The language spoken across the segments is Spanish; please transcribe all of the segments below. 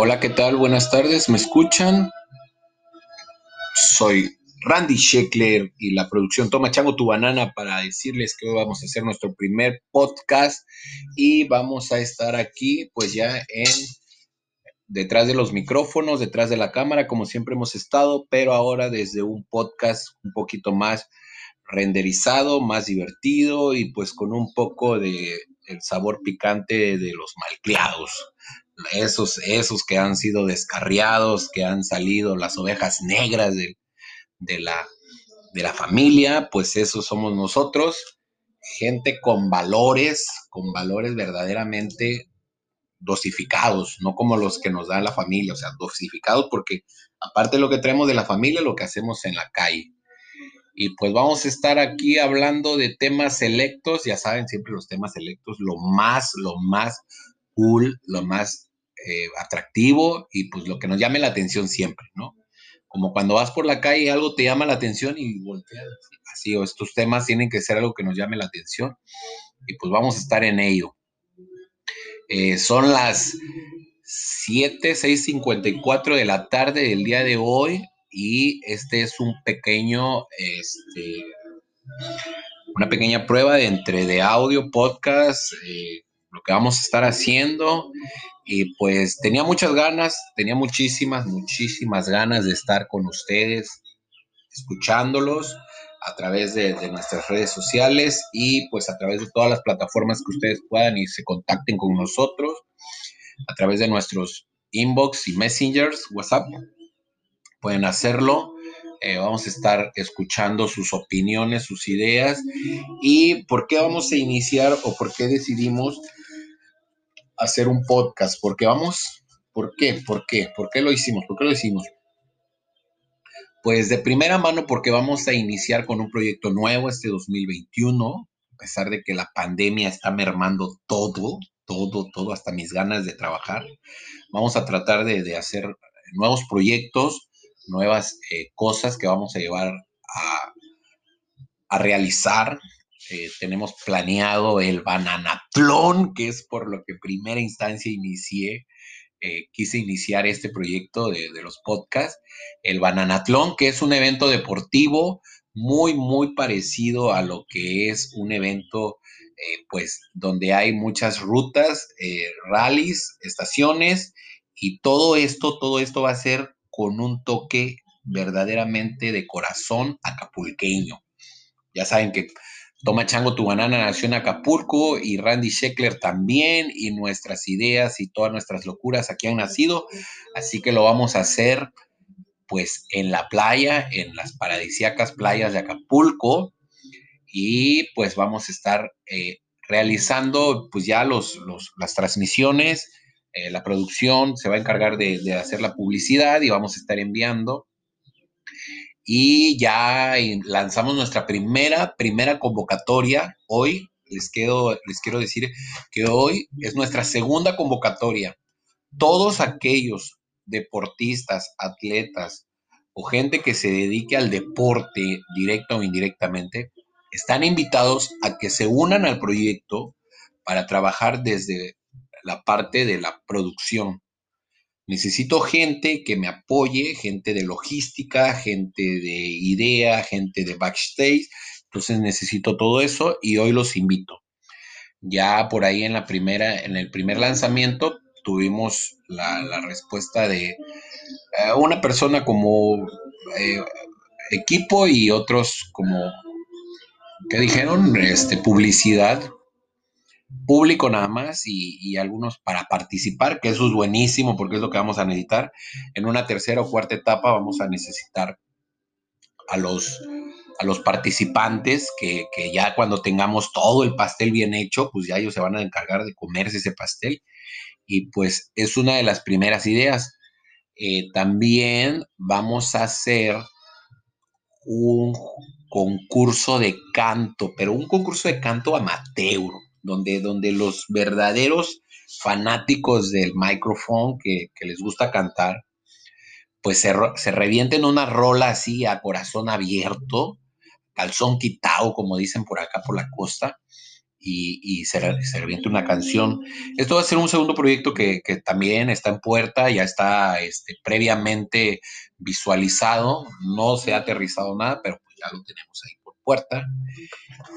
Hola, ¿qué tal? Buenas tardes, ¿me escuchan? Soy Randy Sheckler y la producción Toma Chango tu banana para decirles que hoy vamos a hacer nuestro primer podcast y vamos a estar aquí pues ya en detrás de los micrófonos, detrás de la cámara como siempre hemos estado, pero ahora desde un podcast un poquito más renderizado, más divertido y pues con un poco de el sabor picante de los malcriados, esos, esos que han sido descarriados, que han salido las ovejas negras de, de, la, de la familia, pues esos somos nosotros, gente con valores, con valores verdaderamente dosificados, no como los que nos da la familia, o sea, dosificados porque aparte de lo que traemos de la familia, lo que hacemos en la calle. Y pues vamos a estar aquí hablando de temas selectos, ya saben, siempre los temas selectos, lo más, lo más cool, lo más eh, atractivo y pues lo que nos llame la atención siempre, ¿no? Como cuando vas por la calle algo te llama la atención y volteas, así, o estos temas tienen que ser algo que nos llame la atención y pues vamos a estar en ello. Eh, son las 7, 6.54 de la tarde del día de hoy y este es un pequeño, este, una pequeña prueba de entre de audio, podcast, eh, lo que vamos a estar haciendo y pues tenía muchas ganas, tenía muchísimas, muchísimas ganas de estar con ustedes, escuchándolos a través de, nuestras redes sociales y pues a través de todas las plataformas que ustedes puedan y se contacten con nosotros, a través de nuestros inbox y messengers, WhatsApp. Pueden hacerlo. Eh, vamos a estar escuchando sus opiniones, sus ideas y por qué vamos a iniciar o por qué decidimos hacer un podcast, porque vamos, ¿por qué? ¿Por qué? ¿Por qué lo hicimos? ¿Por qué lo hicimos? Pues de primera mano porque vamos a iniciar con un proyecto nuevo este 2021, a pesar de que la pandemia está mermando todo, todo, todo, hasta mis ganas de trabajar. Vamos a tratar de, hacer nuevos proyectos, nuevas eh, cosas que vamos a llevar a, a realizar eh, tenemos planeado el bananatlón, que es por lo que primera instancia inicié, eh, quise iniciar este proyecto de, los podcasts. El bananatlón, que es un evento deportivo muy, muy parecido a lo que es un evento, eh, pues, donde hay muchas rutas, rallies, estaciones, y todo esto, todo esto va a ser con un toque verdaderamente de corazón acapulqueño. Ya saben que Toma Chango Tu Banana nació en Acapulco y Randy Sheckler también y nuestras ideas y todas nuestras locuras aquí han nacido, así que lo vamos a hacer pues en la playa, en las paradisíacas playas de Acapulco. Y pues vamos a estar eh, realizando pues ya los, las transmisiones, eh, la producción se va a encargar de hacer la publicidad y vamos a estar enviando y ya lanzamos nuestra primera, primera convocatoria. Hoy les quiero, les quiero decir que hoy es nuestra segunda convocatoria. Todos aquellos deportistas, atletas o gente que se dedique al deporte directo o indirectamente, están invitados a que se unan al proyecto para trabajar desde la parte de la producción, Necesito gente que me apoye, gente de logística, gente de idea, gente de backstage. Entonces necesito todo eso y hoy los invito. Ya por ahí en la primera, en el primer lanzamiento tuvimos la, respuesta de eh, una persona como eh, equipo y otros como ¿qué dijeron? Este, publicidad público nada más y, algunos para participar, que eso es buenísimo porque es lo que vamos a necesitar. En una tercera o cuarta etapa vamos a necesitar a los, a los participantes que, ya cuando tengamos todo el pastel bien hecho, pues ya ellos se van a encargar de comerse ese pastel. Y pues es una de las primeras ideas. Eh, también vamos a hacer un concurso de canto, pero un concurso de canto amateur donde, donde los verdaderos fanáticos del micrófono que, les gusta cantar, pues se, se, revienten una rola así a corazón abierto, calzón quitado, como dicen por acá por la costa, y, se, reviente una canción. Esto va a ser un segundo proyecto que, también está en puerta, ya está este, previamente visualizado, no se ha aterrizado nada, pero pues ya lo tenemos ahí por puerta.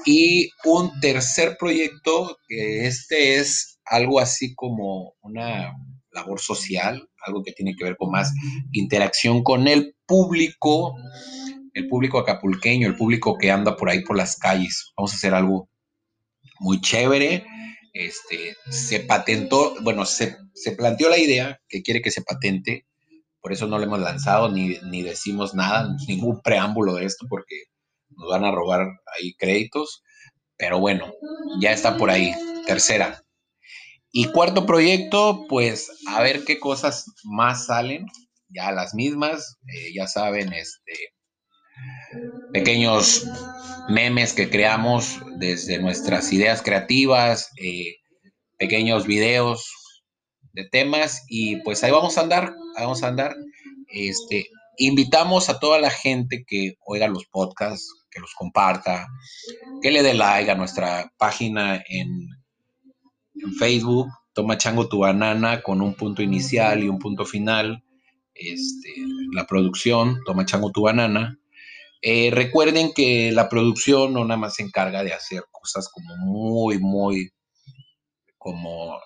Y un tercer proyecto, que este es algo así como una labor social, algo que tiene que ver con más interacción con el público, el público acapulqueño, el público que anda por ahí por las calles. Vamos a hacer algo muy chévere. Este, se patentó, bueno, se, planteó la idea que quiere que se patente, por eso no le hemos lanzado ni, ni decimos nada, ningún preámbulo de esto, porque nos van a robar ahí créditos. Pero bueno, ya está por ahí. Tercera. Y cuarto proyecto, pues a ver qué cosas más salen. Ya las mismas, eh, ya saben, este, pequeños memes que creamos desde nuestras ideas creativas, eh, pequeños videos de temas y pues ahí vamos a andar, vamos a andar. Este, invitamos a toda la gente que oiga los podcasts, que los comparta, que le dé like a nuestra página en, Facebook, Toma Chango tu banana con un punto inicial y un punto final. Este, la producción, Toma Chango tu banana. Eh, recuerden que la producción no nada más se encarga de hacer cosas como muy, muy, como,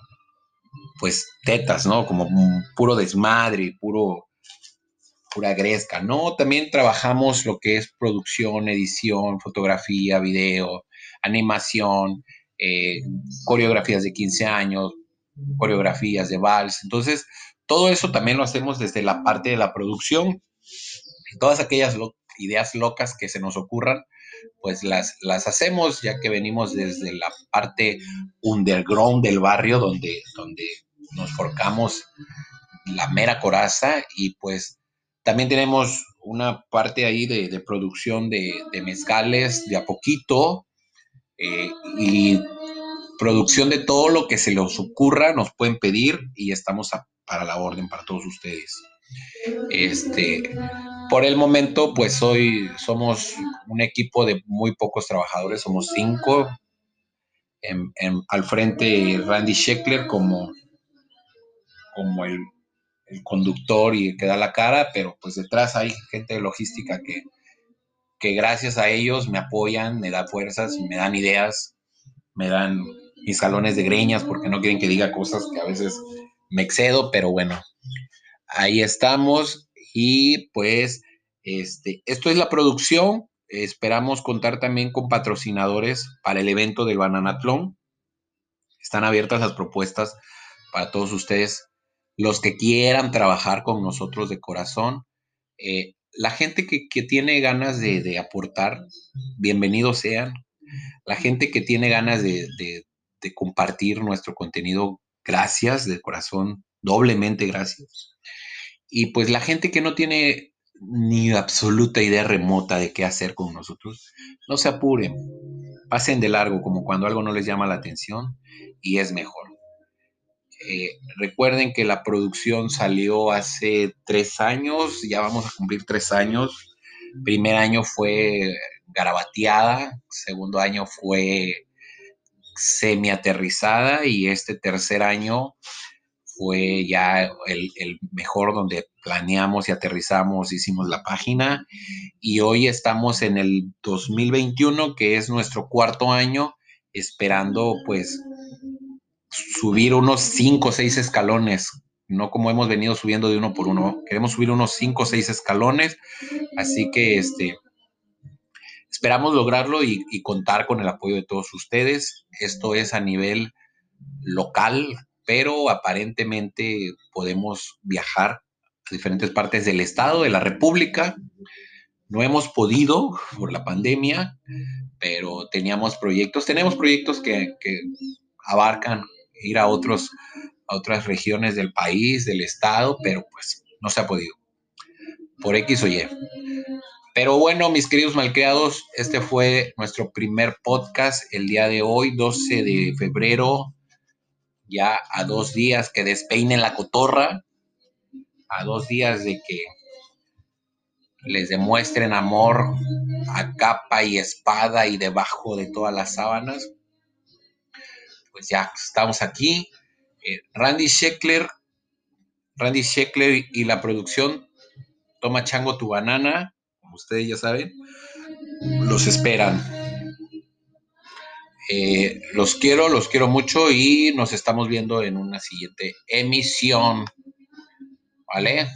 pues, tetas, ¿no? Como puro desmadre, puro, pura gresca, ¿no? También trabajamos lo que es producción, edición, fotografía, video, animación, eh, coreografías de 15 años, coreografías de vals. Entonces, todo eso también lo hacemos desde la parte de la producción. Todas aquellas ideas locas que se nos ocurran, pues las, las hacemos, ya que venimos desde la parte underground del barrio, donde, donde nos forcamos la mera coraza y pues también tenemos una parte ahí de, producción de, mezcales de a poquito eh, y producción de todo lo que se les ocurra, nos pueden pedir y estamos para la orden para todos ustedes. Este, por el momento, pues hoy somos un equipo de muy pocos trabajadores, somos cinco. al frente Randy Sheckler como, como el, conductor y el que da la cara, pero pues detrás hay gente de logística que, que gracias a ellos me apoyan, me dan fuerzas, me dan ideas, me dan mis salones de greñas porque no quieren que diga cosas que a veces me excedo, pero bueno, ahí estamos y pues este, esto es la producción. Esperamos contar también con patrocinadores para el evento del Bananatlón. Están abiertas las propuestas para todos ustedes, los que quieran trabajar con nosotros de corazón. Eh, la gente que, tiene ganas de, aportar, bienvenidos sean. La gente que tiene ganas de, de compartir nuestro contenido, gracias de corazón, doblemente gracias. Y pues la gente que no tiene ni absoluta idea remota de qué hacer con nosotros, no se apuren, pasen de largo como cuando algo no les llama la atención y es mejor. Eh, recuerden que la producción salió hace tres años, ya vamos a cumplir tres años. Primer año fue garabateada, segundo año fue semi aterrizada y este tercer año fue ya el, mejor donde planeamos y aterrizamos, hicimos la página y hoy estamos en el 2021, que es nuestro cuarto año, esperando pues subir unos cinco o seis escalones, no como hemos venido subiendo de uno por uno, queremos subir unos cinco o seis escalones, así que este, esperamos lograrlo y contar con el apoyo de todos ustedes. Esto es a nivel local, pero aparentemente podemos viajar a diferentes partes del estado, de la República. No hemos podido por la pandemia, pero teníamos proyectos, tenemos proyectos que, abarcan ir a, otros, a otras regiones del país, del estado, pero pues no se ha podido, por X o Y. Pero bueno, mis queridos malcriados, este fue nuestro primer podcast el día de hoy, 12 de febrero ya a dos días que despeinen la cotorra, a dos días de que les demuestren amor a capa y espada y debajo de todas las sábanas. Pues ya estamos aquí. Eh, Randy Sheckler, Randy Sheckler y la producción Toma Chango tu banana, como ustedes ya saben, los esperan. Eh, los quiero, los quiero mucho y nos estamos viendo en una siguiente emisión. ¿Vale?